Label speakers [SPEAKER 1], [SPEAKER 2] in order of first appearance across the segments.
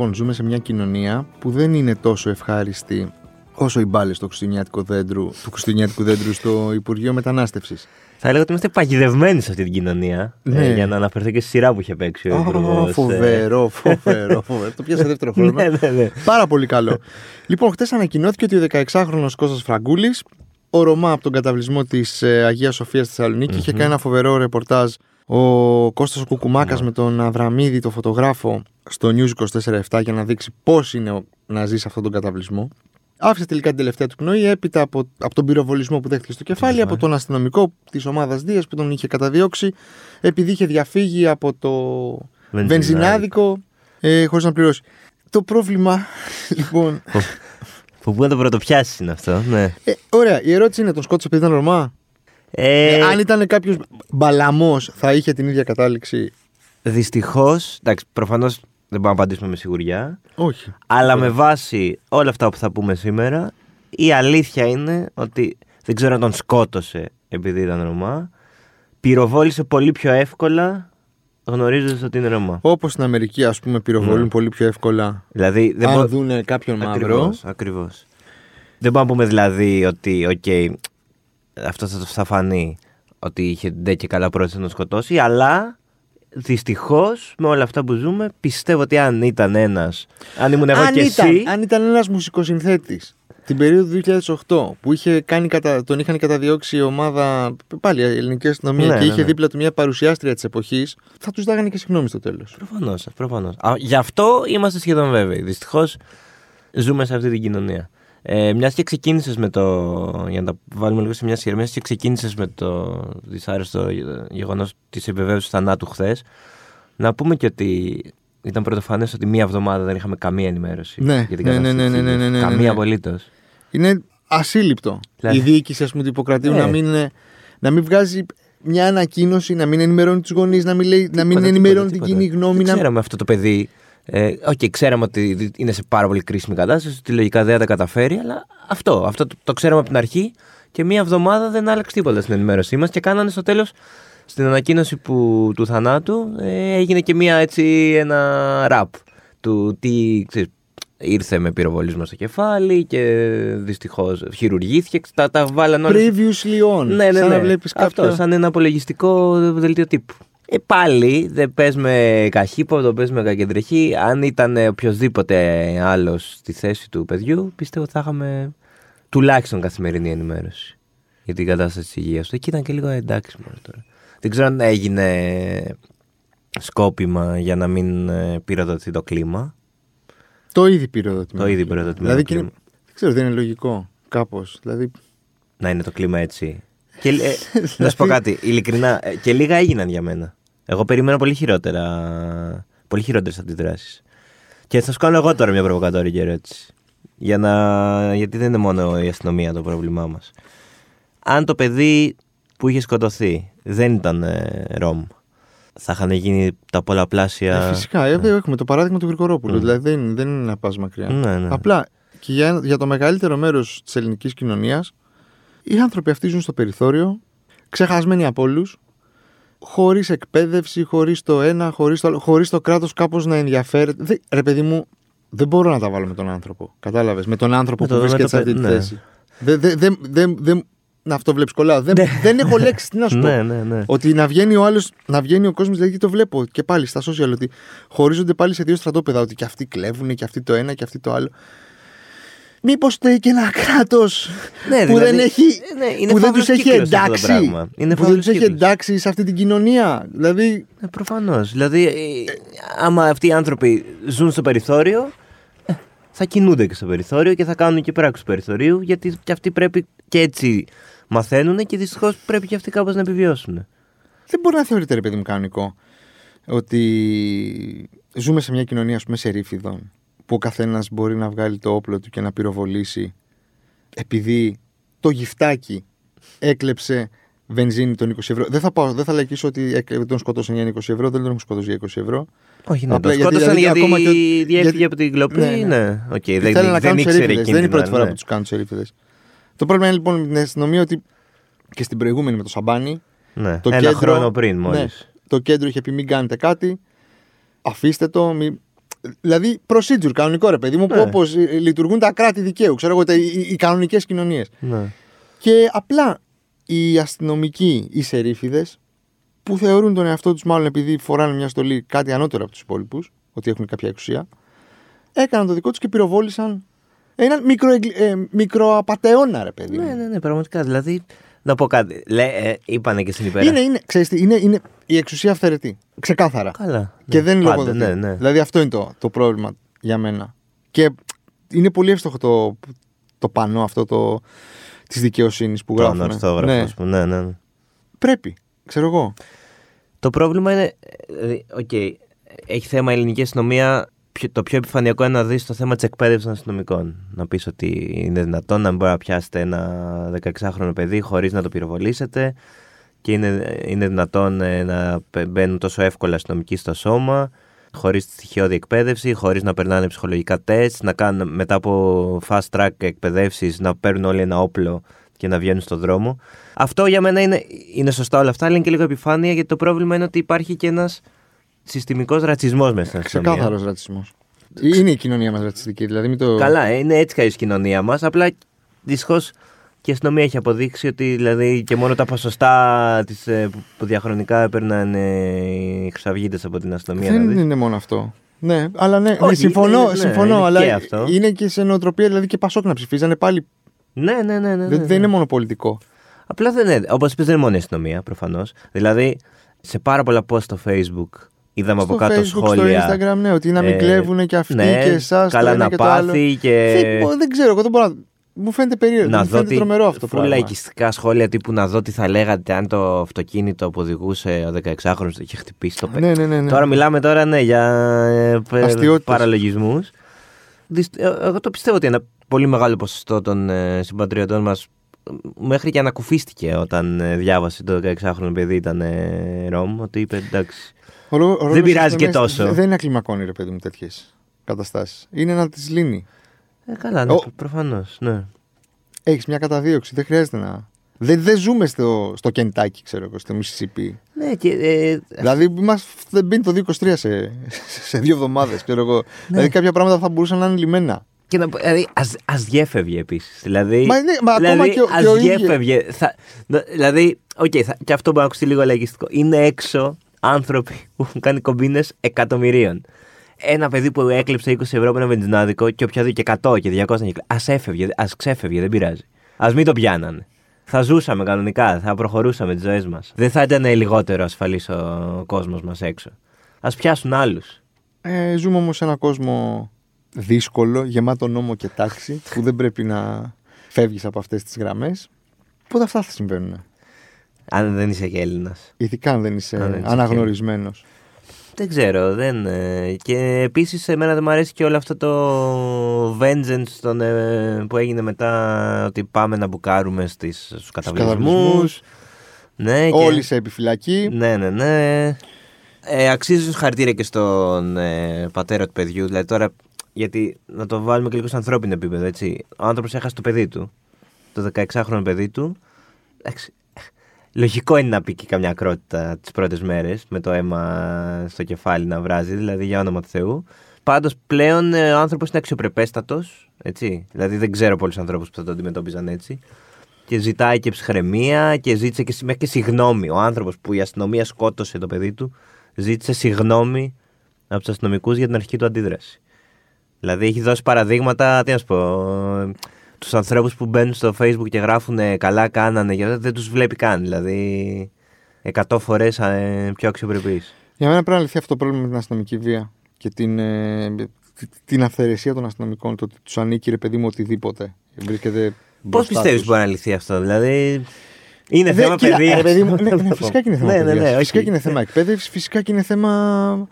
[SPEAKER 1] Λοιπόν, ζούμε σε μια κοινωνία που δεν είναι τόσο ευχάριστη όσο οι μπάλες του Χριστουγεννιάτικου δέντρου, του Χριστουγεννιάτικου δέντρου στο Υπουργείο Μετανάστευσης.
[SPEAKER 2] Θα έλεγα ότι είμαστε παγιδευμένοι σε αυτή την κοινωνία.
[SPEAKER 1] Ναι.
[SPEAKER 2] ε, για να αναφερθώ και στη σειρά που είχε παίξει ο Υπουργός, ε.
[SPEAKER 1] φοβερό, φοβερό, φοβερό. Το πιάσα δεύτερο χρόνο.
[SPEAKER 2] ναι, ναι, ναι.
[SPEAKER 1] Πάρα πολύ καλό. λοιπόν, χτες ανακοινώθηκε ότι ο 16χρονο Κώστας Φραγκούλης, ο Ρωμά από τον καταβλισμό της Αγίας Σοφίας Θεσσαλονίκη, είχε κάνει ένα φοβερό ρεπορτάζ. Ο Κώστας ο κουκουμακα με τον Αβραμίδη, το φωτογράφο, στο News 24-7 για να δείξει πώς είναι να ζεις σε αυτόν τον καταβλισμό. Άφησε τελικά την τελευταία του πνοή έπειτα από, από τον πυροβολισμό που δέχτηκε στο κεφάλι, από τον αστυνομικό της ομάδας Δίας που τον είχε καταδιώξει, επειδή είχε διαφύγει από το
[SPEAKER 2] Βενζινάδικο.
[SPEAKER 1] βενζινάδικο ε, χωρίς να πληρώσει. Το πρόβλημα, λοιπόν.
[SPEAKER 2] Που πού να το πρωτοπιάσει είναι αυτό. Ναι.
[SPEAKER 1] Ε, ωραία, η ερώτηση είναι: τον σκότωσε επειδή ήταν Ρωμά;
[SPEAKER 2] Ε,
[SPEAKER 1] Ε, αν ήταν κάποιος μπαλαμός, θα είχε την ίδια κατάληξη;
[SPEAKER 2] Δυστυχώς, εντάξει, προφανώς δεν μπορούμε να απαντήσουμε με σιγουριά.
[SPEAKER 1] Όχι.
[SPEAKER 2] Αλλά με βάση όλα αυτά που θα πούμε σήμερα, η αλήθεια είναι ότι δεν ξέρω αν τον σκότωσε επειδή ήταν Ρωμά. Πυροβόλησε πολύ πιο εύκολα γνωρίζοντας ότι είναι Ρωμά.
[SPEAKER 1] Όπως στην Αμερική, ας πούμε, πυροβολούν
[SPEAKER 2] Ναι.
[SPEAKER 1] πολύ πιο εύκολα.
[SPEAKER 2] Δηλαδή δεν
[SPEAKER 1] αν
[SPEAKER 2] μπο-
[SPEAKER 1] δούνε κάποιον μαύρο.
[SPEAKER 2] Ακριβώς, ακριβώς. Δεν μπορούμε να πούμε δηλαδή ότι, οκ, αυτό θα, θα φανεί ότι είχε ντε και καλά πρόθεση να τον σκοτώσει, αλλά δυστυχώς με όλα αυτά που ζούμε, πιστεύω ότι αν ήταν ένας. Αν ήμουν εγώ
[SPEAKER 1] αν,
[SPEAKER 2] και
[SPEAKER 1] ήταν,
[SPEAKER 2] εσύ.
[SPEAKER 1] αν ήταν ένας μουσικοσυνθέτης την περίοδο του 2008 που είχε κάνει κατα... τον είχαν καταδιώξει η ομάδα, πάλι η ελληνική αστυνομία
[SPEAKER 2] Ναι,
[SPEAKER 1] και
[SPEAKER 2] ναι,
[SPEAKER 1] είχε
[SPEAKER 2] ναι.
[SPEAKER 1] δίπλα του μια παρουσιάστρια της εποχής, θα του ζητάγανε και συγγνώμη στο τέλος.
[SPEAKER 2] Προφανώς, προφανώς. Γι' αυτό είμαστε σχεδόν βέβαιοι. Δυστυχώς ζούμε σε αυτή την κοινωνία. Ε, μιας και ξεκίνησες με το. Για να τα βάλουμε λίγο σε μια σειρά, μιας και ξεκίνησες με το δυσάρεστο γεγονός της επιβεβαίωσης θανάτου χθες, να πούμε και ότι ήταν πρωτοφανές ότι μία εβδομάδα δεν είχαμε καμία ενημέρωση
[SPEAKER 1] Ναι,
[SPEAKER 2] για την
[SPEAKER 1] ναι,
[SPEAKER 2] κατάσταση.
[SPEAKER 1] ναι, ναι,
[SPEAKER 2] της
[SPEAKER 1] ναι, ναι,
[SPEAKER 2] υγείας.
[SPEAKER 1] ναι, ναι,
[SPEAKER 2] Καμία
[SPEAKER 1] ναι.
[SPEAKER 2] απολύτως.
[SPEAKER 1] Είναι ασύλληπτο.
[SPEAKER 2] Δηλαδή-
[SPEAKER 1] Η διοίκηση ας πούμε, του Ιπποκρατείου
[SPEAKER 2] Ναι.
[SPEAKER 1] να, μην, είναι- να μην βγάζει μια ανακοίνωση, να μην ενημερώνει τους γονείς, να μην, λέει, να μην
[SPEAKER 2] Τίποτα,
[SPEAKER 1] ενημερώνει
[SPEAKER 2] τίποτα,
[SPEAKER 1] την κοινή
[SPEAKER 2] τίποτα.
[SPEAKER 1] γνώμη.
[SPEAKER 2] Δεν
[SPEAKER 1] Να...
[SPEAKER 2] ξέραμε αυτό το παιδί. Ε, Οκ, ξέραμε ότι είναι σε πάρα πολύ κρίσιμη κατάσταση, ότι λογικά δεν θα τα καταφέρει, αλλά αυτό, αυτό το, το ξέραμε από την αρχή και μία εβδομάδα δεν άλλαξε τίποτα στην ενημέρωσή μας και κάνανε στο τέλος, στην ανακοίνωση που, του θανάτου, ε, έγινε και μία έτσι ένα wrap του τι ξέρεις, ήρθε με πυροβολισμό στο κεφάλι και δυστυχώς χειρουργήθηκε. Τα, τα βάλανε όλα
[SPEAKER 1] Previously on.
[SPEAKER 2] ναι, ναι,
[SPEAKER 1] σαν
[SPEAKER 2] ναι.
[SPEAKER 1] να βλέπεις
[SPEAKER 2] Αυτό,
[SPEAKER 1] κάποιο...
[SPEAKER 2] σαν ένα απολογιστικό δελτίο τύπου. Ε, πάλι δεν πες με καχύποπτο, πες με κακεντρεχή. Αν ήταν οποιοδήποτε άλλος στη θέση του παιδιού, πιστεύω ότι θα είχαμε τουλάχιστον καθημερινή ενημέρωση για την κατάσταση της υγείας του. Εκεί ήταν και λίγο εντάξει μόνο τώρα. Δεν ξέρω αν έγινε σκόπιμα για να μην ε, πυροδοτηθεί το κλίμα.
[SPEAKER 1] Το ήδη πυροδοτημένο.
[SPEAKER 2] Το ήδη πυροδοτημένο
[SPEAKER 1] Δηλαδή, και είναι-
[SPEAKER 2] κλίμα.
[SPEAKER 1] δεν ξέρω, δεν είναι λογικό. Κάπως. Δηλαδή,
[SPEAKER 2] Να είναι το κλίμα έτσι. Και, ε, να σου πω κάτι, ειλικρινά, ε, και λίγα έγιναν για μένα. Εγώ περίμενα πολύ χειρότερα. Πολύ χειρότερες αντιδράσεις. Και θα σου κάνω εγώ τώρα μια προβοκατόρικη ερώτηση. Για να... Γιατί δεν είναι μόνο η αστυνομία το πρόβλημά μας. Αν το παιδί που είχε σκοτωθεί δεν ήταν ε, Ρώμ, θα είχαν γίνει τα πολλαπλάσια.
[SPEAKER 1] ε, φυσικά, ε, έχουμε το παράδειγμα του Γρηγορόπουλου.
[SPEAKER 2] Mm.
[SPEAKER 1] Δηλαδή, δεν, δεν είναι να πας μακριά.
[SPEAKER 2] Ναι, ναι.
[SPEAKER 1] Απλά και για, για το μεγαλύτερο μέρος της ελληνικής κοινωνίας, οι άνθρωποι αυτοί ζουν στο περιθώριο, ξεχασμένοι από όλους, χωρίς εκπαίδευση, χωρίς το ένα, χωρίς το άλλο, χωρίς το κράτος κάπως να ενδιαφέρεται. Δεν, ρε παιδί μου, δεν μπορώ να τα βάλω με τον άνθρωπο. Κατάλαβες. Με τον άνθρωπο
[SPEAKER 2] Με
[SPEAKER 1] που
[SPEAKER 2] το-
[SPEAKER 1] βρίσκεται
[SPEAKER 2] με
[SPEAKER 1] σε
[SPEAKER 2] το
[SPEAKER 1] αυτή τη
[SPEAKER 2] παι- ναι.
[SPEAKER 1] θέση. Δεν. Δεν. Δεν. Δεν. δεν να αυτό βλέπεις κολλάω. Δεν, δεν έχω λέξει, τι να σου πω.
[SPEAKER 2] ναι, ναι, ναι.
[SPEAKER 1] Ότι να βγαίνει ο άλλος, να βγαίνει ο κόσμος, δηλαδή το βλέπω και πάλι στα social, ότι χωρίζονται πάλι σε δύο στρατόπεδα. Ότι και αυτοί κλέβουν και αυτοί το ένα και αυτοί το άλλο. Μήπως φταίει και ένα κράτος
[SPEAKER 2] Ναι,
[SPEAKER 1] που
[SPEAKER 2] δηλαδή,
[SPEAKER 1] δεν, έχει,
[SPEAKER 2] ναι, είναι
[SPEAKER 1] που δεν
[SPEAKER 2] φαύλος
[SPEAKER 1] του έχει
[SPEAKER 2] κύκλος αυτό το
[SPEAKER 1] εντάξει.
[SPEAKER 2] πράγμα. Είναι
[SPEAKER 1] που δεν
[SPEAKER 2] φαύλος
[SPEAKER 1] τους έχει
[SPEAKER 2] κύκλος.
[SPEAKER 1] εντάξει σε αυτή την κοινωνία. Δηλαδή.
[SPEAKER 2] Ε, Προφανώς. Δηλαδή, ε, άμα αυτοί οι άνθρωποι ζουν στο περιθώριο, ε, θα κινούνται και στο περιθώριο και θα κάνουν και πράξει του περιθωρίου, γιατί και αυτοί πρέπει και έτσι μαθαίνουν και δυστυχώς πρέπει και αυτοί κάπως να επιβιώσουν.
[SPEAKER 1] Δεν μπορεί να θεωρείται, ρε παιδί μου, κανονικό ότι ζούμε σε μια κοινωνία, ας πούμε, σερίφιδων, που ο καθένας μπορεί να βγάλει το όπλο του και να πυροβολήσει επειδή το γυφτάκι έκλεψε βενζίνη των 20 ευρώ. Δεν θα, πάω, δεν θα λαϊκίσω ότι έκλε- τον σκοτώσαν για 20 ευρώ, δεν τον έχουν σκοτώσει για 20 ευρώ.
[SPEAKER 2] Όχι, ναι,
[SPEAKER 1] Απλά
[SPEAKER 2] το
[SPEAKER 1] γιατί-
[SPEAKER 2] σκότωσαν
[SPEAKER 1] δηλαδή,
[SPEAKER 2] γιατί,
[SPEAKER 1] ακόμα και-
[SPEAKER 2] διέφυγε
[SPEAKER 1] γιατί-
[SPEAKER 2] από την κλοπή.
[SPEAKER 1] Ναι,
[SPEAKER 2] Ναι,
[SPEAKER 1] ναι.
[SPEAKER 2] Ok,
[SPEAKER 1] Okay,
[SPEAKER 2] δεν,
[SPEAKER 1] Θέλουν να
[SPEAKER 2] δεν
[SPEAKER 1] κάνουν
[SPEAKER 2] ήξερε
[SPEAKER 1] σερίφιδες.
[SPEAKER 2] εκείνη
[SPEAKER 1] Δεν είναι η
[SPEAKER 2] την
[SPEAKER 1] πρώτη φορά
[SPEAKER 2] ώρα,
[SPEAKER 1] που τους κάνουν σερίφιδες. Το πρόβλημα είναι λοιπόν με την αστυνομία ότι και στην προηγούμενη με το σαμπάνι,
[SPEAKER 2] ναι. Ναι,
[SPEAKER 1] το
[SPEAKER 2] Ένα
[SPEAKER 1] κέντρο-
[SPEAKER 2] χρόνο πριν μόλις.
[SPEAKER 1] ναι, το κέντρο είχε πει μην κάνετε κάτι, αφήστε το, μη... Δηλαδή, procedure, κανονικό ρε παιδί μου,
[SPEAKER 2] Ναι.
[SPEAKER 1] όπω λειτουργούν τα κράτη δικαίου, ξέρω εγώ, τα- οι, οι, οι κανονικές κοινωνίες.
[SPEAKER 2] Ναι.
[SPEAKER 1] Και απλά οι αστυνομικοί, οι σερίφιδες, που θεωρούν τον εαυτό τους, μάλλον επειδή φοράνε μια στολή κάτι ανώτερο από τους υπόλοιπους, ότι έχουν κάποια εξουσία, έκαναν το δικό τους και πυροβόλησαν έναν μικρο, ε, μικροαπατεώνα, ρε παιδί. μου.
[SPEAKER 2] ναι, ναι, ναι, πραγματικά. Δηλαδή, να πω κάτι. Λέ, ε, είπανε και στην υπέρα.
[SPEAKER 1] Είναι, είναι, ξέρεις τι, είναι, είναι η εξουσία αυθαιρετή. Ξεκάθαρα.
[SPEAKER 2] Καλά.
[SPEAKER 1] Και
[SPEAKER 2] Ναι,
[SPEAKER 1] δεν
[SPEAKER 2] πάντα,
[SPEAKER 1] λογοδοτεί.
[SPEAKER 2] Ναι, ναι.
[SPEAKER 1] Δηλαδή αυτό είναι το, το πρόβλημα για μένα. Και είναι πολύ εύστοχο το, το πανό αυτό το, της δικαιοσύνης που
[SPEAKER 2] Το
[SPEAKER 1] γράφουν.
[SPEAKER 2] ανορθόγραφο,
[SPEAKER 1] Ναι.
[SPEAKER 2] ας πούμε. Ναι, ναι, ναι.
[SPEAKER 1] Πρέπει, ξέρω εγώ.
[SPEAKER 2] Το πρόβλημα είναι. Δηλαδή, οκ, έχει θέμα η ελληνική αστυνομία. Πιο- Το πιο επιφανειακό είναι να δεις το θέμα της εκπαίδευσης των αστυνομικών. Να πεις ότι είναι δυνατόν να μην μπορεί να πιάσετε ένα 16χρονο παιδί χωρίς να το πυροβολήσετε και είναι, είναι δυνατόν ε, να πε- μπαίνουν τόσο εύκολα αστυνομικοί στο σώμα, χωρίς στοιχειώδη εκπαίδευση, χωρίς να περνάνε ψυχολογικά τεστ, να κάνουν μετά από fast track εκπαιδεύσεις να παίρνουν όλοι ένα όπλο και να βγαίνουν στον δρόμο. Αυτό για μένα είναι, είναι σωστά όλα αυτά, αλλά είναι και λίγο επιφάνεια γιατί το πρόβλημα είναι ότι υπάρχει και ένας συστημικός ρατσισμός μέσα στην αστυνομία.
[SPEAKER 1] Ξεκάθαρος ρατσισμός. Είναι η κοινωνία μας ρατσιστική. Δηλαδή μην το...
[SPEAKER 2] Καλά, είναι έτσι καλή η κοινωνία μας. Απλά δυστυχώς και η αστυνομία έχει αποδείξει ότι δηλαδή και μόνο τα ποσοστά της, ε, που- που διαχρονικά έπαιρναν ε, οι χρυσαυγίτε από την αστυνομία.
[SPEAKER 1] Δεν
[SPEAKER 2] δηλαδή.
[SPEAKER 1] είναι μόνο αυτό. Ναι, αλλά ναι,
[SPEAKER 2] Όχι,
[SPEAKER 1] ναι, συμφωνώ,
[SPEAKER 2] είναι- ναι,
[SPEAKER 1] συμφωνώ
[SPEAKER 2] είναι
[SPEAKER 1] αλλά
[SPEAKER 2] και αυτό.
[SPEAKER 1] είναι και σε νοοτροπία, δηλαδή και Πασόκ να ψηφίζανε πάλι.
[SPEAKER 2] Ναι, ναι, ναι. ναι, ναι,
[SPEAKER 1] δεν,
[SPEAKER 2] ναι.
[SPEAKER 1] δεν είναι μόνο πολιτικό.
[SPEAKER 2] Απλά δεν είναι. Όπως είπες, δεν είναι μόνο η αστυνομία προφανώς. Δηλαδή, σε πάρα πολλά post στο Facebook είδαμε
[SPEAKER 1] στο
[SPEAKER 2] από κάτω
[SPEAKER 1] Facebook,
[SPEAKER 2] σχόλια.
[SPEAKER 1] στο Instagram, ναι, ότι να μην
[SPEAKER 2] ε,
[SPEAKER 1] κλέβουν και αυτοί
[SPEAKER 2] ναι,
[SPEAKER 1] και εσάς.
[SPEAKER 2] Καλά να
[SPEAKER 1] και το άλλο.
[SPEAKER 2] πάθει και.
[SPEAKER 1] Δεν, μπο- δεν ξέρω, εγώ δεν μπορώ να. Μου φαίνεται περίεργο.
[SPEAKER 2] να
[SPEAKER 1] μου
[SPEAKER 2] δω
[SPEAKER 1] φαίνεται
[SPEAKER 2] τι.
[SPEAKER 1] τρομερό αυτό το
[SPEAKER 2] φουλ
[SPEAKER 1] πράγμα.
[SPEAKER 2] λαϊκιστικά σχόλια τύπου να δω τι θα λέγατε αν το αυτοκίνητο που οδηγούσε ο 16χρονο το είχε χτυπήσει το παιδί.
[SPEAKER 1] Ναι, ναι, ναι. ναι.
[SPEAKER 2] Τώρα μιλάμε τώρα ναι, για ε,
[SPEAKER 1] Αστιότητες.
[SPEAKER 2] παραλογισμούς. Εγώ το πιστεύω ότι ένα πολύ μεγάλο ποσοστό των ε, συμπατριωτών μας μέχρι και ανακουφίστηκε όταν ε, διάβασε το 16χρονο παιδί ήταν ε, Ρώμ. Ότι είπε εντάξει.
[SPEAKER 1] Ο ρόλο- ο ρόλος
[SPEAKER 2] Δεν
[SPEAKER 1] της
[SPEAKER 2] πειράζει και
[SPEAKER 1] αστυνομίας
[SPEAKER 2] τόσο.
[SPEAKER 1] Δεν είναι να κλιμακώνει, ρε παιδί μου, τέτοιες καταστάσεις. Είναι να τις λύνει.
[SPEAKER 2] Ε, καλά, ναι,
[SPEAKER 1] Ο-
[SPEAKER 2] προφανώς. Ναι.
[SPEAKER 1] Έχεις μια καταδίωξη. Δεν χρειάζεται να. Δεν, δεν ζούμε στο, στο Κεντάκι, ξέρω εγώ, στο Μississippi.
[SPEAKER 2] ναι και, ε,
[SPEAKER 1] Δηλαδή, μας δεν μπαίνει το 2023 σε, σε δύο εβδομάδες, ξέρω εγώ.
[SPEAKER 2] Ναι.
[SPEAKER 1] Δηλαδή, κάποια πράγματα θα μπορούσαν να είναι λυμένα.
[SPEAKER 2] Και να πω, δηλαδή, ας, ας διέφευγε επίσης. Δηλαδή,
[SPEAKER 1] Μα ναι, μα ακόμα
[SPEAKER 2] δηλαδή,
[SPEAKER 1] και ο-
[SPEAKER 2] ας
[SPEAKER 1] και ο ίδιος-
[SPEAKER 2] διέφευγε. Θα, νο- δηλαδή, οκ, θα- και αυτό μπορεί να ακουστεί λίγο λαϊκιστικό. Είναι έξω άνθρωποι που έχουν κάνει κομπίνες εκατομμυρίων. Ένα παιδί που έκλεψε 20 ευρώ από ένα βενζινάδικο και οποιαδήποτε και 100 και 200 και ας έφευγε, ας ξέφευγε, δεν πειράζει. Ας μην το πιάνανε. Θα ζούσαμε κανονικά, θα προχωρούσαμε τις ζωές μας. Δεν θα ήταν λιγότερο ασφαλής ο κόσμος μας έξω. Ας πιάσουν άλλους.
[SPEAKER 1] Ε, ζούμε όμως σε έναν κόσμο δύσκολο, γεμάτο νόμο και τάξη, που δεν πρέπει να φεύγεις από αυτές τις γραμμές. Οπότε αυτά θα συμβαίνουν;
[SPEAKER 2] Αν δεν είσαι και Έλληνας.
[SPEAKER 1] Ειδικά αν δεν είσαι
[SPEAKER 2] Αν δεν είσαι
[SPEAKER 1] αναγνωρισμένος.
[SPEAKER 2] Δεν ξέρω, δεν. ε, Και επίσης, εμένα δεν μου αρέσει και όλο αυτό το vengeance τον, ε, που έγινε μετά ότι πάμε να μπουκάρουμε στις, στους καταβλισμούς.
[SPEAKER 1] καταβλισμούς.
[SPEAKER 2] Ναι, και-
[SPEAKER 1] Όλοι σε επιφυλακή.
[SPEAKER 2] Ναι, ναι, ναι. Ε, αξίζει συγχαρητήρια και στον ε, πατέρα του παιδιού. Δηλαδή τώρα, γιατί να το βάλουμε και λίγο σε ανθρώπινο επίπεδο, έτσι. Ο άνθρωπος έχασε το παιδί του, το 16χρονο παιδί του. Εντάξει, λογικό είναι να πει και καμιά ακρότητα τις πρώτες μέρες με το αίμα στο κεφάλι να βράζει, δηλαδή για όνομα του Θεού. Πάντως πλέον ε, ο άνθρωπος είναι αξιοπρεπέστατος. Έτσι. Δηλαδή δεν ξέρω πολλούς ανθρώπους που θα το αντιμετώπιζαν έτσι. Και ζητάει και ψυχραιμία και ζήτησε και, μέχρι και συγγνώμη. Ο άνθρωπος που η αστυνομία σκότωσε το παιδί του ζήτησε συγγνώμη από τους αστυνομικούς για την αρχική του αντίδραση. Δηλαδή έχει δώσει παραδείγματα, τι να σου πω, τους ανθρώπους που μπαίνουν στο facebook και γράφουν «Ε, καλά κάνανε, και δεν τους βλέπει καν. Δηλαδή, εκατό φορές πιο αξιοπρεπείς.
[SPEAKER 1] Για μένα πρέπει να λυθεί αυτό το πρόβλημα με την αστυνομική βία και την, ε, τη- την αυθαιρεσία των αστυνομικών. Το ότι τους ανήκει, ρε παιδί μου, οτιδήποτε. Βρίσκεται.
[SPEAKER 2] Πώς
[SPEAKER 1] μπροστά
[SPEAKER 2] πιστεύεις
[SPEAKER 1] τους.
[SPEAKER 2] μπορεί να λυθεί αυτό, Δηλαδή. Είναι
[SPEAKER 1] Δεν-
[SPEAKER 2] θέμα
[SPEAKER 1] κοίτα,
[SPEAKER 2] παιδείας.
[SPEAKER 1] ρε παιδί μου, ναι, ναι, φυσικά και είναι θέμα
[SPEAKER 2] Ναι, ναι, ναι,
[SPEAKER 1] παιδείας.
[SPEAKER 2] όχι.
[SPEAKER 1] Φυσικά και είναι θέμα εκπαίδευσης, φυσικά και είναι θέμα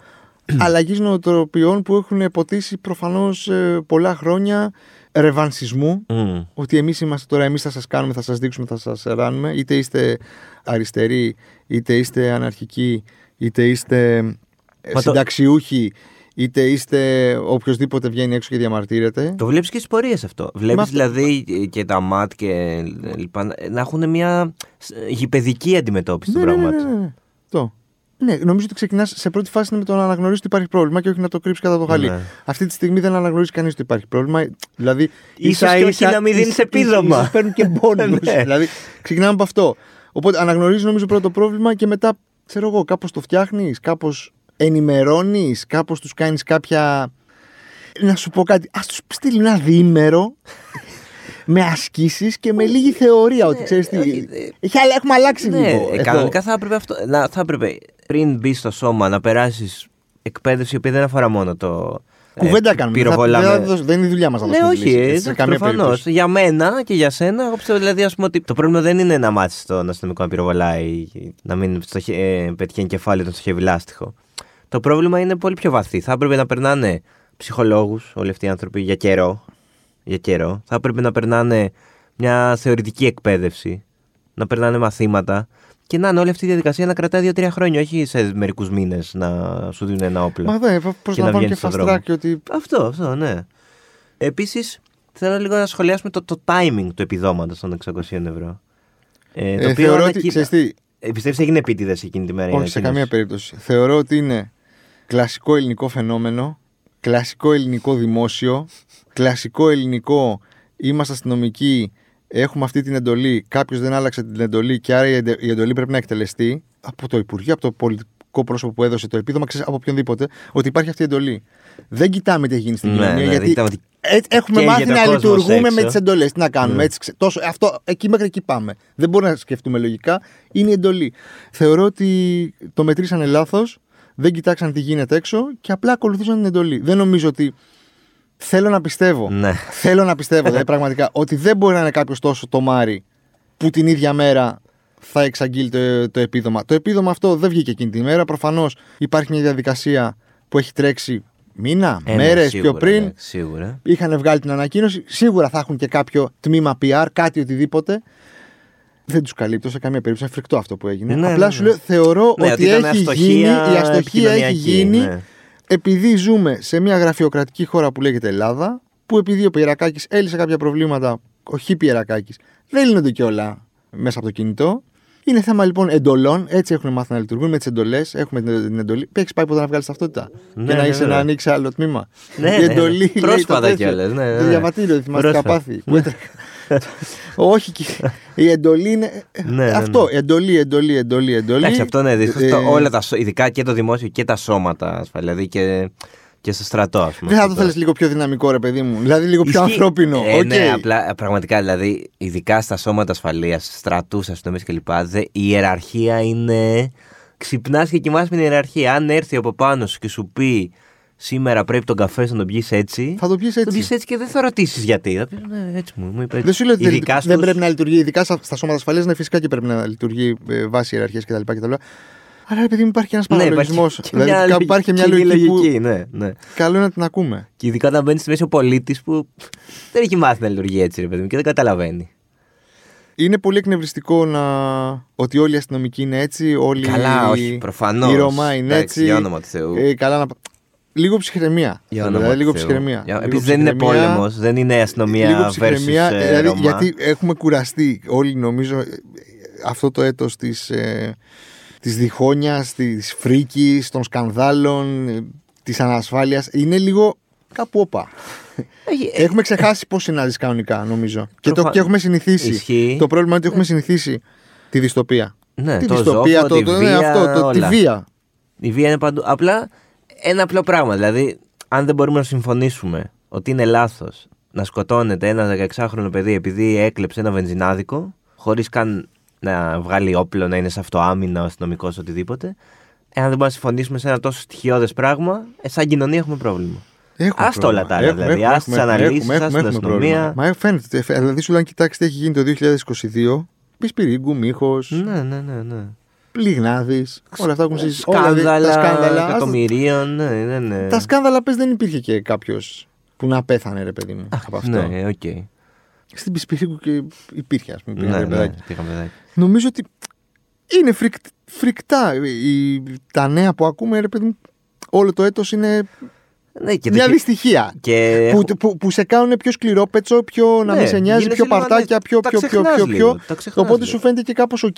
[SPEAKER 1] αλλαγής νοοτροπιών που έχουν ποτίσει προφανώς πολλά χρόνια ρεβανσισμού.
[SPEAKER 2] Μμ.
[SPEAKER 1] Ότι εμείς είμαστε τώρα, εμείς θα σας κάνουμε, θα σας δείξουμε, θα σας ράνουμε. Είτε είστε αριστεροί, είτε είστε αναρχικοί, είτε είστε ε,
[SPEAKER 2] το-
[SPEAKER 1] συνταξιούχοι, είτε είστε οποιοδήποτε βγαίνει έξω και διαμαρτύρεται.
[SPEAKER 2] Το βλέπεις και στις πορείες αυτό. Βλέπεις
[SPEAKER 1] Μα αυτό-
[SPEAKER 2] δηλαδή και τα ΜΑΤ και λοιπά να έχουν μια γηπαιδική αντιμετώπιση του
[SPEAKER 1] ναι, ναι, ναι,
[SPEAKER 2] πράγματος.
[SPEAKER 1] ναι, ναι. Αυτό. Ναι, νομίζω ότι ξεκινάς σε πρώτη φάση με το να αναγνωρίσει ότι υπάρχει πρόβλημα και όχι να το κρύψεις κατά το χαλί.
[SPEAKER 2] Ναι.
[SPEAKER 1] Αυτή τη στιγμή δεν αναγνωρίζεις κανείς ότι υπάρχει πρόβλημα. Δηλαδή,
[SPEAKER 2] Ίσα
[SPEAKER 1] ίσως
[SPEAKER 2] ίσα να μην δίνεις
[SPEAKER 1] ίσως-
[SPEAKER 2] επίδομα.
[SPEAKER 1] ίσως παίρνουν και μπόνους.
[SPEAKER 2] Ναι.
[SPEAKER 1] δηλαδή, ξεκινάμε από αυτό. Οπότε αναγνωρίζεις νομίζω πρώτο πρόβλημα και μετά, ξέρω εγώ, κάπως το φτιάχνεις, κάπως ενημερώνεις, κάπως τους κάνεις κάποια. Να σου πω κάτι, ας τους στείλει ένα διήμερο με ασκήσεις και με λίγη θεωρία. ότι ξέρεις τι.
[SPEAKER 2] όχι,
[SPEAKER 1] Έχει, αλλα- έχουμε αλλάξει
[SPEAKER 2] Ναι,
[SPEAKER 1] λίγο.
[SPEAKER 2] ε,
[SPEAKER 1] εδώ.
[SPEAKER 2] κανονικά θα έπρεπε, αυτό, να, θα έπρεπε πριν μπει στο σώμα να περάσεις εκπαίδευση η οποία δεν αφορά μόνο το.
[SPEAKER 1] Κουβέντα
[SPEAKER 2] ε,
[SPEAKER 1] κάνουμε.
[SPEAKER 2] πυροβολάμε.
[SPEAKER 1] Δεν, θα- δεν, θα- δεν είναι η δουλειά μας να
[SPEAKER 2] Ναι,
[SPEAKER 1] δώσουμε
[SPEAKER 2] όχι,
[SPEAKER 1] λύση,
[SPEAKER 2] ε,
[SPEAKER 1] σε
[SPEAKER 2] εντάξει,
[SPEAKER 1] καμία
[SPEAKER 2] προφανώς.
[SPEAKER 1] περίπτωση.
[SPEAKER 2] Για μένα και για σένα, εγώ πιστεύω δηλαδή ας πούμε, ότι το πρόβλημα δεν είναι να μάθεις τον αστυνομικό να πυροβολάει, να μην στοχε, ε, πετυχαίνει κεφάλι τον στοχεύει λάστιχο. Το πρόβλημα είναι πολύ πιο βαθύ. Θα έπρεπε να περνάνε ψυχολόγους όλοι αυτοί οι άνθρωποι για καιρό. Για καιρό. Θα έπρεπε να περνάνε μια θεωρητική εκπαίδευση, να περνάνε μαθήματα και να είναι όλη αυτή η διαδικασία να κρατάει δύο-τρία χρόνια, όχι σε μερικούς μήνες να σου δίνουν ένα όπλο.
[SPEAKER 1] Μα δεν,
[SPEAKER 2] Και
[SPEAKER 1] πώ
[SPEAKER 2] να
[SPEAKER 1] να βάλω και
[SPEAKER 2] βγαίνεις στον δρόμο.
[SPEAKER 1] φαστράκι ότι.
[SPEAKER 2] Αυτό, αυτό, ναι. Επίσης, θέλω λίγο να σχολιάσουμε το, το timing του επιδόματος των 600 ευρώ. Ε, το
[SPEAKER 1] Ε,
[SPEAKER 2] οποίο
[SPEAKER 1] θεωρώ ότι.
[SPEAKER 2] ανακοίνα-
[SPEAKER 1] Ξέρεις τι,
[SPEAKER 2] Ε, πιστεύεις έγινε επίτηδες εκείνη τη μέρα. η
[SPEAKER 1] όχι σε
[SPEAKER 2] ανακοίνωση;
[SPEAKER 1] καμία περίπτωση. Θεωρώ ότι είναι κλασικό ελληνικό φαινόμενο, κλασικό ελληνικό δημόσιο, κλασικό ελληνικό είμαστε αστυνομικοί, έχουμε αυτή την εντολή, κάποιος δεν άλλαξε την εντολή και άρα η εντε- η εντολή πρέπει να εκτελεστεί από το Υπουργείο, από το πολιτικό πρόσωπο που έδωσε το επίδομα, ξέρεις, από οποιονδήποτε, ότι υπάρχει αυτή η εντολή. Δεν κοιτάμε τι έχει γίνει στην
[SPEAKER 2] Ναι,
[SPEAKER 1] κοινωνία,
[SPEAKER 2] ναι,
[SPEAKER 1] γιατί
[SPEAKER 2] κοιτάμε ότι
[SPEAKER 1] Ε, έχουμε
[SPEAKER 2] καίγεται
[SPEAKER 1] μάθει
[SPEAKER 2] ο
[SPEAKER 1] να
[SPEAKER 2] κόσμος
[SPEAKER 1] λειτουργούμε
[SPEAKER 2] έξω.
[SPEAKER 1] με τις εντολές. Τι να κάνουμε,
[SPEAKER 2] Ναι.
[SPEAKER 1] έτσι, ξε- τόσο, αυτό, εκεί μέχρι εκεί πάμε. Δεν μπορούμε να σκεφτούμε λογικά. Είναι η εντολή. Θεωρώ ότι το μετρήσανε λάθος, δεν κοιτάξαν τι γίνεται έξω και απλά ακολουθήσαν την εντολή. Δεν νομίζω ότι. Θέλω να πιστεύω.
[SPEAKER 2] Ναι.
[SPEAKER 1] Θέλω να πιστεύω, δηλαδή πραγματικά, ότι δεν μπορεί να είναι κάποιος τόσο τομάρι που την ίδια μέρα θα εξαγγείλει το, το επίδομα. Το επίδομα αυτό δεν βγήκε εκείνη τη μέρα. Προφανώς υπάρχει μια διαδικασία που έχει τρέξει μήνα,
[SPEAKER 2] Ε, ναι,
[SPEAKER 1] μέρες πιο
[SPEAKER 2] σίγουρα,
[SPEAKER 1] πριν.
[SPEAKER 2] ναι, σίγουρα.
[SPEAKER 1] Είχαν βγάλει την ανακοίνωση. Σίγουρα θα έχουν και κάποιο τμήμα PR, κάτι οτιδήποτε. Δεν τους καλύπτω σε καμία περίπτωση. Είναι φρικτό αυτό που έγινε.
[SPEAKER 2] Ναι,
[SPEAKER 1] Απλά
[SPEAKER 2] ναι,
[SPEAKER 1] σου
[SPEAKER 2] ναι.
[SPEAKER 1] λέω, θεωρώ
[SPEAKER 2] Ναι,
[SPEAKER 1] ότι
[SPEAKER 2] ήταν
[SPEAKER 1] έχει
[SPEAKER 2] αστοχία
[SPEAKER 1] γίνει, η αστοχία έχει
[SPEAKER 2] επικοινωνιακή,
[SPEAKER 1] γίνει
[SPEAKER 2] ναι.
[SPEAKER 1] επειδή ζούμε σε μια γραφειοκρατική χώρα που λέγεται Ελλάδα, που επειδή ο Πιερακάκης έλυσε κάποια προβλήματα, ο Χ Πιερακάκης, δεν λύνονται και όλα μέσα από το κινητό. Είναι θέμα λοιπόν εντολών. Έτσι έχουν μάθει να λειτουργούν με τις εντολές. Έχουμε την, την εντολή. Έχεις πάει ποτέ να βγάλεις ταυτότητα;
[SPEAKER 2] Ναι,
[SPEAKER 1] και να
[SPEAKER 2] ναι,
[SPEAKER 1] είσαι
[SPEAKER 2] βέβαια.
[SPEAKER 1] να ανοίξει άλλο τμήμα.
[SPEAKER 2] Ναι,
[SPEAKER 1] η
[SPEAKER 2] ναι, ναι.
[SPEAKER 1] εντολή. λέει το
[SPEAKER 2] Πρόσφατα
[SPEAKER 1] τέτοιο.
[SPEAKER 2] κιόλας, ναι, ναι,
[SPEAKER 1] Το
[SPEAKER 2] ναι.
[SPEAKER 1] διαβατήριο, θυμάστε τα
[SPEAKER 2] Πρόσφατα.
[SPEAKER 1] πάθη. Που έτρεχε. Όχι, και- η εντολή είναι.
[SPEAKER 2] Ναι, ναι,
[SPEAKER 1] αυτό.
[SPEAKER 2] ναι.
[SPEAKER 1] Εντολή, εντολή, εντολή, εντολή.
[SPEAKER 2] Εντάξει, αυτό είναι δυστυχώς
[SPEAKER 1] Ε,
[SPEAKER 2] το- όλα τα, σω- ειδικά και το δημόσιο και τα σώματα, ασφαλή, δηλαδή και, και στο στρατό, ας πούμε.
[SPEAKER 1] Δεν θα
[SPEAKER 2] αυτό
[SPEAKER 1] το θέλεις λίγο πιο δυναμικό, ρε παιδί μου. Δηλαδή λίγο πιο
[SPEAKER 2] Ισχύει.
[SPEAKER 1] ανθρώπινο.
[SPEAKER 2] Ε,
[SPEAKER 1] Οκ.
[SPEAKER 2] Ναι, απλά πραγματικά δηλαδή, ειδικά στα σώματα ασφαλείας, στρατούς, αστυνομίε κλπ. δε- Η ιεραρχία είναι. Ξυπνάς και κοιμάσαι με την ιεραρχία. Αν έρθει από πάνω σου και σου πει σήμερα πρέπει τον καφέ σου να τον πιεις έτσι.
[SPEAKER 1] Θα το πιεις
[SPEAKER 2] τον
[SPEAKER 1] έτσι.
[SPEAKER 2] πιεις έτσι και δεν θα ρωτήσει γιατί. Θα πεις ναι, έτσι μου, μου είπε έτσι.
[SPEAKER 1] Δεν σου λέω ότι δεν,
[SPEAKER 2] Ειδικάς
[SPEAKER 1] δεν
[SPEAKER 2] στους-
[SPEAKER 1] πρέπει να λειτουργεί, ειδικά στα, στα σώματα ασφαλείας, ναι, φυσικά και πρέπει να λειτουργεί ε, βάσει ιεραρχίας κτλ. κτλ. Αλλά επειδή υπάρχει και ένας
[SPEAKER 2] Ναι,
[SPEAKER 1] παραλογισμό.
[SPEAKER 2] υπάρχει και
[SPEAKER 1] δηλαδή
[SPEAKER 2] μια
[SPEAKER 1] κάπου υπάρχει μια
[SPEAKER 2] κοινή
[SPEAKER 1] λογική,
[SPEAKER 2] λογική,
[SPEAKER 1] που
[SPEAKER 2] ναι, ναι.
[SPEAKER 1] καλό είναι να την ακούμε.
[SPEAKER 2] Και ειδικά όταν μπαίνεις στη μέση ο πολίτης που δεν έχει μάθει να λειτουργεί έτσι, ρε παιδί μου, και δεν καταλαβαίνει.
[SPEAKER 1] Είναι πολύ εκνευριστικό να... ότι όλοι οι αστυνομικοί είναι έτσι, όλοι
[SPEAKER 2] Καλά,
[SPEAKER 1] οι...
[SPEAKER 2] όχι, προφανώς.
[SPEAKER 1] οι Ρωμά είναι
[SPEAKER 2] Εντάξει,
[SPEAKER 1] έτσι.
[SPEAKER 2] για όνομα του Θεού.
[SPEAKER 1] Ε, καλά να... Λίγο ψυχραιμία.
[SPEAKER 2] Για
[SPEAKER 1] Δηλαδή,
[SPEAKER 2] όνομα
[SPEAKER 1] λίγο
[SPEAKER 2] του Θεού.
[SPEAKER 1] ψυχραιμία.
[SPEAKER 2] Για-
[SPEAKER 1] Λίγο
[SPEAKER 2] Επειδή δεν είναι
[SPEAKER 1] ψυχραιμία,
[SPEAKER 2] πόλεμος, δεν είναι αστυνομία
[SPEAKER 1] λίγο
[SPEAKER 2] versus
[SPEAKER 1] ψυχραιμία,
[SPEAKER 2] ε,
[SPEAKER 1] δηλαδή,
[SPEAKER 2] Ρωμά.
[SPEAKER 1] γιατί έχουμε κουραστεί όλοι νομίζω ε, αυτό το έτος της, ε, της διχόνιας, της φρίκης, των σκανδάλων, ε, της ανασφάλειας. Είναι λίγο κάπου όπα.
[SPEAKER 2] Έχει- ε,
[SPEAKER 1] Έχουμε ξεχάσει πώς είναι να ζεις κανονικά νομίζω. Και, το,
[SPEAKER 2] Προφα-
[SPEAKER 1] και έχουμε συνηθίσει.
[SPEAKER 2] Ισχύει.
[SPEAKER 1] Το πρόβλημα είναι ότι έχουμε συνηθίσει τη δυστοπία.
[SPEAKER 2] Ναι,
[SPEAKER 1] τη
[SPEAKER 2] το
[SPEAKER 1] δυστοπία,
[SPEAKER 2] ζόφο,
[SPEAKER 1] το,
[SPEAKER 2] τη
[SPEAKER 1] το, ναι,
[SPEAKER 2] βία,
[SPEAKER 1] αυτό, το, τη
[SPEAKER 2] όλα.
[SPEAKER 1] βία.
[SPEAKER 2] Η βία είναι παντού. Απλά ένα απλό πράγμα. Δηλαδή, αν δεν μπορούμε να συμφωνήσουμε ότι είναι λάθος να σκοτώνεται ένα 16χρονο παιδί επειδή έκλεψε ένα βενζινάδικο, χωρίς καν να βγάλει όπλο, να είναι σε αυτοάμυνα, ο αστυνομικός, οτιδήποτε. Εάν δεν μπορούμε να συμφωνήσουμε σε ένα τόσο στοιχειώδες πράγμα, ε, σαν κοινωνία έχουμε πρόβλημα.
[SPEAKER 1] Έχουμε
[SPEAKER 2] Ας τα όλα
[SPEAKER 1] πρόβλημα.
[SPEAKER 2] τα άλλα,
[SPEAKER 1] Έχουμε,
[SPEAKER 2] δηλαδή.
[SPEAKER 1] έχουμε,
[SPEAKER 2] Ας τις
[SPEAKER 1] έχουμε,
[SPEAKER 2] αναλύσεις,
[SPEAKER 1] έχουμε,
[SPEAKER 2] ας
[SPEAKER 1] έχουμε,
[SPEAKER 2] την
[SPEAKER 1] έχουμε
[SPEAKER 2] αστυνομία.
[SPEAKER 1] πρόβλημα. Μα φαίνεται. ε, Δηλαδή, σου λένε, κοιτάξτε, τι έχει γίνει το 2022. Πισπιρίγκου, μύχος,
[SPEAKER 2] Ναι, ναι, ναι. ναι.
[SPEAKER 1] Λιγνάδη. Όλα αυτά έχουν συζητήσει. Όλα, δηλαδή,
[SPEAKER 2] Σκάνδαλα,
[SPEAKER 1] τα σκάνδαλα. ας-
[SPEAKER 2] εκατομμυρίων. Ναι, ναι, ναι.
[SPEAKER 1] Τα σκάνδαλα πες δεν υπήρχε και κάποιος που να πέθανε, ρε παιδί μου. από αυτό.
[SPEAKER 2] Ναι, οκ.
[SPEAKER 1] Στην Πισπιρίγκου και υπήρχε, ας πούμε.
[SPEAKER 2] Ναι,
[SPEAKER 1] πήγανε,
[SPEAKER 2] ναι,
[SPEAKER 1] παιδάκι.
[SPEAKER 2] πήγαμε παιδάκι.
[SPEAKER 1] Νομίζω ότι είναι φρικ, φρικτά. Η- τα νέα που ακούμε, ρε παιδί μου, όλο το έτος είναι
[SPEAKER 2] Ναι, και το
[SPEAKER 1] μια
[SPEAKER 2] χει-
[SPEAKER 1] δυστυχία.
[SPEAKER 2] Και
[SPEAKER 1] Που, που, που σε κάνουν πιο σκληρόπετσο, πιο να
[SPEAKER 2] Ναι,
[SPEAKER 1] μην σε νοιάζει,
[SPEAKER 2] γίνεσαι
[SPEAKER 1] πιο
[SPEAKER 2] λίγο να-
[SPEAKER 1] παρτάκια,
[SPEAKER 2] ναι,
[SPEAKER 1] πιο,
[SPEAKER 2] τα
[SPEAKER 1] πιο, πιο,
[SPEAKER 2] ξεχνάς
[SPEAKER 1] πιο,
[SPEAKER 2] λίγο,
[SPEAKER 1] πιο.
[SPEAKER 2] τα ξεχνάς
[SPEAKER 1] Οπότε
[SPEAKER 2] λίγο.
[SPEAKER 1] σου φαίνεται και κάπως οκ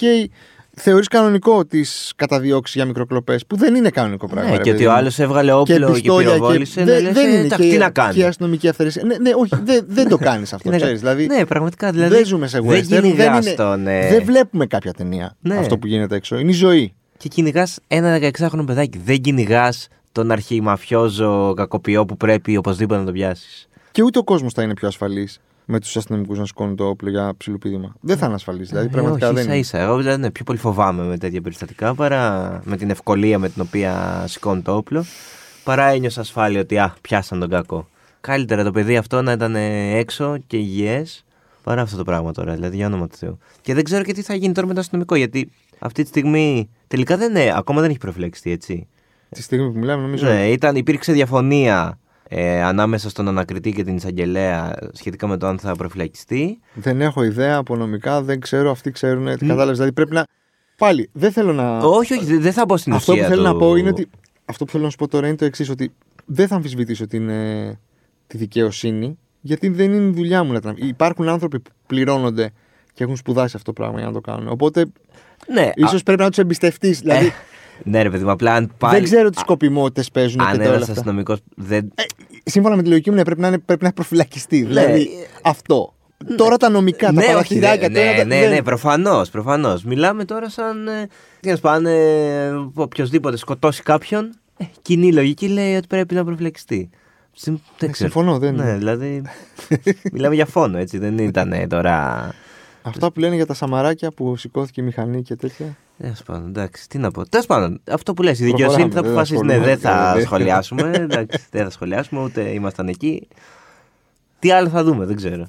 [SPEAKER 1] θεωρείς κανονικό τις καταδιώξεις για μικροκλοπές, που δεν είναι κανονικό πράγμα.
[SPEAKER 2] Ναι,
[SPEAKER 1] ρε
[SPEAKER 2] και ότι
[SPEAKER 1] παιδί
[SPEAKER 2] ο
[SPEAKER 1] μου.
[SPEAKER 2] άλλος έβγαλε όπλο και,
[SPEAKER 1] πιστόλια
[SPEAKER 2] πυροβόλησε.
[SPEAKER 1] δεν-
[SPEAKER 2] ναι,
[SPEAKER 1] δεν
[SPEAKER 2] λες, ε,
[SPEAKER 1] είναι
[SPEAKER 2] εντάξει,
[SPEAKER 1] και,
[SPEAKER 2] τι να
[SPEAKER 1] και
[SPEAKER 2] κάνει.
[SPEAKER 1] αστυνομική αυθαιρεσία. Ναι, ναι, όχι, δεν, δεν το κάνεις αυτό.
[SPEAKER 2] Τι να
[SPEAKER 1] ξέρεις, δηλαδή,
[SPEAKER 2] ναι, πραγματικά. Δηλαδή,
[SPEAKER 1] δεν ζούμε σε
[SPEAKER 2] δεν
[SPEAKER 1] western. Δεν,
[SPEAKER 2] κυνηγάς
[SPEAKER 1] είναι,
[SPEAKER 2] τον, ε,
[SPEAKER 1] δεν βλέπουμε κάποια ταινία
[SPEAKER 2] Ναι.
[SPEAKER 1] αυτό που γίνεται έξω. Είναι η ζωή.
[SPEAKER 2] Και κυνηγάς ένα 16χρονο παιδάκι. Δεν κυνηγάς τον αρχιμαφιόζο κακοποιό που πρέπει οπωσδήποτε να τον πιάσεις.
[SPEAKER 1] Και ούτε ο κόσμος θα είναι πιο ασφαλής με τους αστυνομικούς να σηκώνουν το όπλο για ψιλοπίδημα. Δεν θα είναι ασφαλής. Δηλαδή, πραγματικά
[SPEAKER 2] Ε, όχι,
[SPEAKER 1] δεν
[SPEAKER 2] ίσα
[SPEAKER 1] είναι.
[SPEAKER 2] ίσα. Εγώ δηλαδή, ναι, πιο πολύ φοβάμαι με τέτοια περιστατικά παρά με την ευκολία με την οποία σηκώνει το όπλο. Παρά ένιωσα ασφάλεια ότι α, πιάσαν τον κακό. Καλύτερα το παιδί αυτό να ήταν ε, έξω και υγιές παρά αυτό το πράγμα τώρα. Δηλαδή, για όνομα του Θεού. Και δεν ξέρω και τι θα γίνει τώρα με το αστυνομικό. Γιατί αυτή τη στιγμή τελικά δεν είναι, ακόμα δεν έχει προφυλακιστεί, έτσι.
[SPEAKER 1] Τη στιγμή που μιλάμε, νομίζω.
[SPEAKER 2] Ναι, ήταν, υπήρξε διαφωνία ε, ανάμεσα στον ανακριτή και την εισαγγελέα σχετικά με το αν θα προφυλακιστεί.
[SPEAKER 1] Δεν έχω ιδέα από νομικά, δεν ξέρω, αυτοί ξέρουν. Τι κατάλαβες. Δηλαδή, πρέπει να. Πάλι, δεν θέλω να.
[SPEAKER 2] Όχι, όχι, δεν- δεν θα πω στην
[SPEAKER 1] Αυτό που
[SPEAKER 2] ουσία
[SPEAKER 1] θέλω
[SPEAKER 2] του-
[SPEAKER 1] να πω είναι ότι. Αυτό που θέλω να σου πω τώρα είναι το εξής, ότι δεν θα αμφισβητήσω την, ε, τη δικαιοσύνη, γιατί δεν είναι η δουλειά μου να την αμφι- Υπάρχουν άνθρωποι που πληρώνονται και έχουν σπουδάσει αυτό το πράγμα για να το κάνουν. Οπότε,
[SPEAKER 2] Ναι,
[SPEAKER 1] ίσως πρέπει να τους εμπιστευτείς. Δηλαδή,
[SPEAKER 2] Ε, ναι, ρε παιδί μου, απλά αν πάλι.
[SPEAKER 1] δεν ξέρω τι σκοπιμότητες παίζουν
[SPEAKER 2] Αν
[SPEAKER 1] και
[SPEAKER 2] ένας
[SPEAKER 1] όλα αυτά.
[SPEAKER 2] αστυνομικός δεν.
[SPEAKER 1] Ε, σύμφωνα με τη λογική μου, ναι, πρέπει να, είναι, πρέπει να προφυλακιστεί. Δηλαδή,
[SPEAKER 2] ε,
[SPEAKER 1] αυτό. Τώρα τα νομικά, τα
[SPEAKER 2] ναι, όχι,
[SPEAKER 1] παραθυράκια.
[SPEAKER 2] ναι,
[SPEAKER 1] τώρα
[SPEAKER 2] ναι,
[SPEAKER 1] τα-
[SPEAKER 2] ναι,
[SPEAKER 1] δεν-
[SPEAKER 2] ναι, προφανώς. Προφανώς. Μιλάμε τώρα σαν. Ε, τι να σου πάνε, οποιοδήποτε σκοτώσει κάποιον, ε, κοινή λογική λέει ότι πρέπει να προφυλακιστεί. Συμ- Δεν
[SPEAKER 1] Ε,
[SPEAKER 2] ξέρω.
[SPEAKER 1] συμφωνώ, δεν
[SPEAKER 2] Ναι, δηλαδή. μιλάμε για φόνο, έτσι. Δεν ήταν ε, τώρα.
[SPEAKER 1] Αυτά που λένε για τα σαμαράκια που σηκώθηκε η μηχανή και τέτοια.
[SPEAKER 2] Τέλο πάντων, εντάξει, τι να πω. Τέλος πάντων, αυτό που λες, η δικαιοσύνη
[SPEAKER 1] Προχωράμε,
[SPEAKER 2] θα
[SPEAKER 1] δεν
[SPEAKER 2] αποφασίσει. Ναι,
[SPEAKER 1] ασχολούμαι.
[SPEAKER 2] δεν θα
[SPEAKER 1] Ναι.
[SPEAKER 2] σχολιάσουμε. εντάξει, δεν θα σχολιάσουμε, ούτε ήμασταν εκεί. Τι άλλο θα δούμε, δεν ξέρω.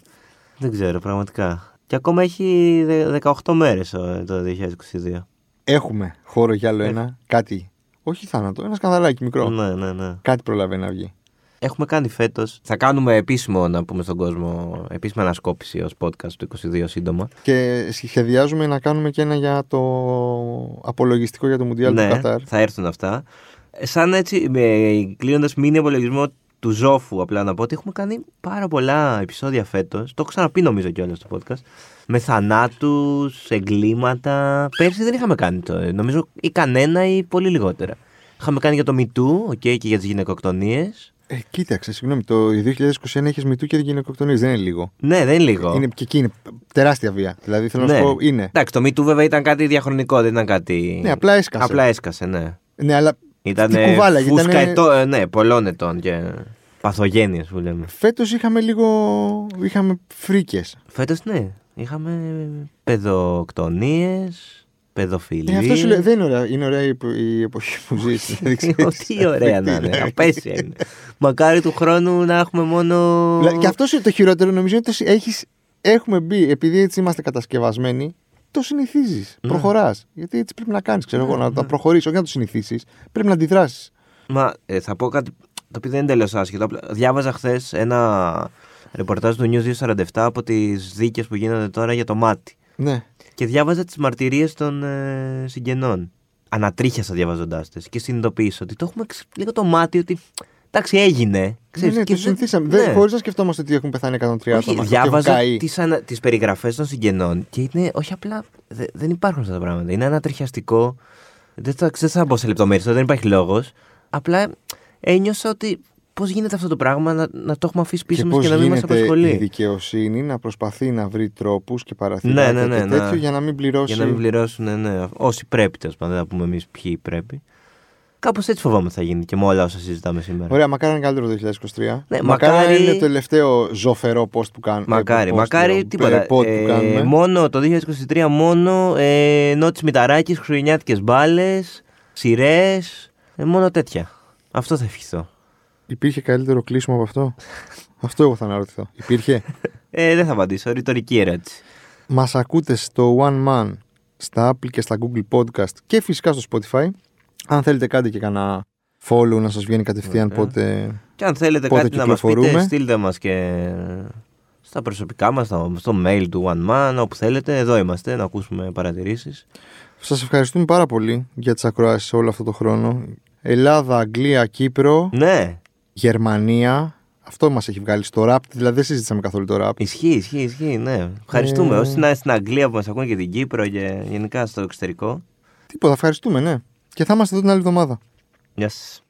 [SPEAKER 2] Δεν ξέρω, πραγματικά. Και ακόμα έχει δε- 18 μέρες το 2022.
[SPEAKER 1] Έχουμε χώρο για άλλο ένα. Κάτι. Όχι θάνατο, ένα σκανδαλάκι μικρό.
[SPEAKER 2] Ναι, ναι, ναι.
[SPEAKER 1] Κάτι προλαβαίνει να βγει.
[SPEAKER 2] Έχουμε κάνει φέτος. Θα κάνουμε επίσημο, να πούμε στον κόσμο, επίσημη ανασκόπηση ως podcast του 22 σύντομα.
[SPEAKER 1] Και σχεδιάζουμε να κάνουμε και ένα για το απολογιστικό για το Μουντιάλ του
[SPEAKER 2] ναι,
[SPEAKER 1] Κατάρ.
[SPEAKER 2] θα έρθουν αυτά. Ε, Σαν έτσι, κλείνοντας μήνυ απολογισμό του Ζόφου, απλά να πω ότι έχουμε κάνει πάρα πολλά επεισόδια φέτος. Το έχω ξαναπεί νομίζω κιόλα στο podcast. Με θανάτους, εγκλήματα. Πέρσι δεν είχαμε κάνει το. ε, Νομίζω ή κανένα ή πολύ λιγότερα. Είχαμε κάνει για το MeToo, okay, και για τις γυναικοκτονίες.
[SPEAKER 1] Ε, κοίταξε, συγγνώμη, το 2021 έχει μητού και γυναικοκτονίες. Δεν είναι λίγο.
[SPEAKER 2] Ναι, δεν είναι λίγο.
[SPEAKER 1] Είναι, και εκεί είναι τεράστια βία. Δηλαδή θέλω να
[SPEAKER 2] Ναι.
[SPEAKER 1] σου πω, είναι.
[SPEAKER 2] Εντάξει, το MeToo βέβαια ήταν κάτι διαχρονικό, δεν ήταν κάτι.
[SPEAKER 1] Ναι, απλά έσκασε.
[SPEAKER 2] Απλά έσκασε, ναι.
[SPEAKER 1] Ναι, αλλά
[SPEAKER 2] Ήταν
[SPEAKER 1] Τι κουβάλαγε,
[SPEAKER 2] φούσκα
[SPEAKER 1] ήτανε-
[SPEAKER 2] ετώ- ε, ναι, πολλών ετών και παθογένειες που λέμε.
[SPEAKER 1] φέτος είχαμε λίγο. είχαμε φρίκες.
[SPEAKER 2] Φέτος ναι, είχαμε παιδοκτονίες, παιδοφιλίε.
[SPEAKER 1] Ε, αυτό σου λέει, δεν είναι ωραία. Είναι ωραία η, η εποχή που ζεις.
[SPEAKER 2] Τι ωραία να είναι, απέσια είναι. Μακάρι του χρόνου να έχουμε μόνο.
[SPEAKER 1] Και αυτό είναι το χειρότερο, νομίζω είναι ότι έχεις, έχουμε μπει, επειδή έτσι είμαστε κατασκευασμένοι, το συνηθίζεις.
[SPEAKER 2] Ναι.
[SPEAKER 1] Προχωράς. Γιατί έτσι πρέπει να κάνεις, ξέρω εγώ, να τα προχωρήσεις, όχι να το συνηθίσεις. Πρέπει να αντιδράσεις.
[SPEAKER 2] Μα ε, θα πω κάτι το οποίο δεν είναι τελείως άσχετο. Απλά Διάβαζα χθες ένα ρεπορτάζ του News 247 από τις δίκες που γίνονται τώρα για το μάτι.
[SPEAKER 1] Ναι.
[SPEAKER 2] Και διάβαζα τις μαρτυρίες των ε, συγγενών. Ανατρίχιασα διαβάζοντάς τις και συνειδητοποίησα ότι το έχουμε ξ- λίγο το μάτι ότι. Εντάξει, έγινε.
[SPEAKER 1] Ναι,
[SPEAKER 2] Ξέρεις,
[SPEAKER 1] ναι,
[SPEAKER 2] και
[SPEAKER 1] το
[SPEAKER 2] δεν-
[SPEAKER 1] συνηθίσαμε.
[SPEAKER 2] ναι.
[SPEAKER 1] Δεν χωρίς να σκεφτόμαστε ότι έχουν πεθάνει 103 άτομα.
[SPEAKER 2] Όχι,
[SPEAKER 1] και έχουν
[SPEAKER 2] διάβαζα
[SPEAKER 1] καεί.
[SPEAKER 2] τις, ανα... τις περιγραφές των συγγενών και είναι όχι απλά, δε- δεν υπάρχουν αυτά τα πράγματα. Είναι ανατριχιαστικό, δεν θα, δεν θα μπω σε λεπτομέρειες, δεν υπάρχει λόγος. Απλά ένιωσα ότι πώς γίνεται αυτό το πράγμα να, να το έχουμε αφήσει πίσω
[SPEAKER 1] και
[SPEAKER 2] μας
[SPEAKER 1] πώς
[SPEAKER 2] και να μην μας
[SPEAKER 1] γίνεται η
[SPEAKER 2] απασχολεί.
[SPEAKER 1] δικαιοσύνη να προσπαθεί να βρει τρόπους και παραθυράκια
[SPEAKER 2] Ναι, ναι, ναι,
[SPEAKER 1] και
[SPEAKER 2] ναι.
[SPEAKER 1] τέτοιο για να μην πληρώσει.
[SPEAKER 2] Για να μην πληρώσουν, ναι, ναι, όσοι πρέπει, τέλος πάντων, δεν θα πούμε εμείς ποιοι πρέπει. Κάπως έτσι φοβάμαι ότι θα γίνει και με όλα όσα συζητάμε σήμερα.
[SPEAKER 1] Ωραία, μακάρι να είναι καλύτερο το 2023.
[SPEAKER 2] Ναι,
[SPEAKER 1] μακάρι, να
[SPEAKER 2] μακάρι-
[SPEAKER 1] είναι το τελευταίο ζωφερό post που κάνουμε.
[SPEAKER 2] Μακάρι,
[SPEAKER 1] post,
[SPEAKER 2] μακάρι,
[SPEAKER 1] ε,
[SPEAKER 2] τίποτα.
[SPEAKER 1] pod που
[SPEAKER 2] Ε,
[SPEAKER 1] κάνουμε.
[SPEAKER 2] μόνο το 2023, μόνο ε, νότις μηταράκης, χριστουγεννιάτικες μπάλες, σειρές, ε, μόνο τέτοια. Αυτό θα ευχηθώ.
[SPEAKER 1] Υπήρχε καλύτερο κλείσιμο από αυτό; αυτό εγώ θα αναρωτηθώ. Υπήρχε;
[SPEAKER 2] Ε, δεν θα απαντήσω, ρητορική ερώτηση.
[SPEAKER 1] Μας ακούτε στο One Man, στα Apple και στα Google Podcast και φυσικά στο Spotify. Αν θέλετε κάντε και κανένα follow να σας βγαίνει κατευθείαν
[SPEAKER 2] Ωραία.
[SPEAKER 1] πότε...
[SPEAKER 2] Και αν θέλετε
[SPEAKER 1] Πότε
[SPEAKER 2] κάτι να μας πείτε,
[SPEAKER 1] κυκλοφορούμε.
[SPEAKER 2] στείλτε μας και στα προσωπικά μας, στο, στο mail του One Man, όπου θέλετε. Εδώ είμαστε, να ακούσουμε παρατηρήσεις.
[SPEAKER 1] Σας ευχαριστούμε πάρα πολύ για τις ακροάσεις όλο αυτό το χρόνο. Ελλάδα, Αγγλία, Κύπρο,
[SPEAKER 2] Ναι,
[SPEAKER 1] Γερμανία, Αυτό μας έχει βγάλει στο ραπ, δηλαδή δεν συζήτησαμε καθόλου το ραπ.
[SPEAKER 2] Ισχύει, ισχύει, ισχύει, ναι. Ευχαριστούμε.
[SPEAKER 1] Ε.
[SPEAKER 2] Όσοι να είναι στην Αγγλία που μας ακούν και την Κύπρο και γενικά στο εξωτερικό.
[SPEAKER 1] Τίποτα, ευχαριστούμε, ναι. Και θα είμαστε εδώ την άλλη εβδομάδα.
[SPEAKER 2] Γεια σας.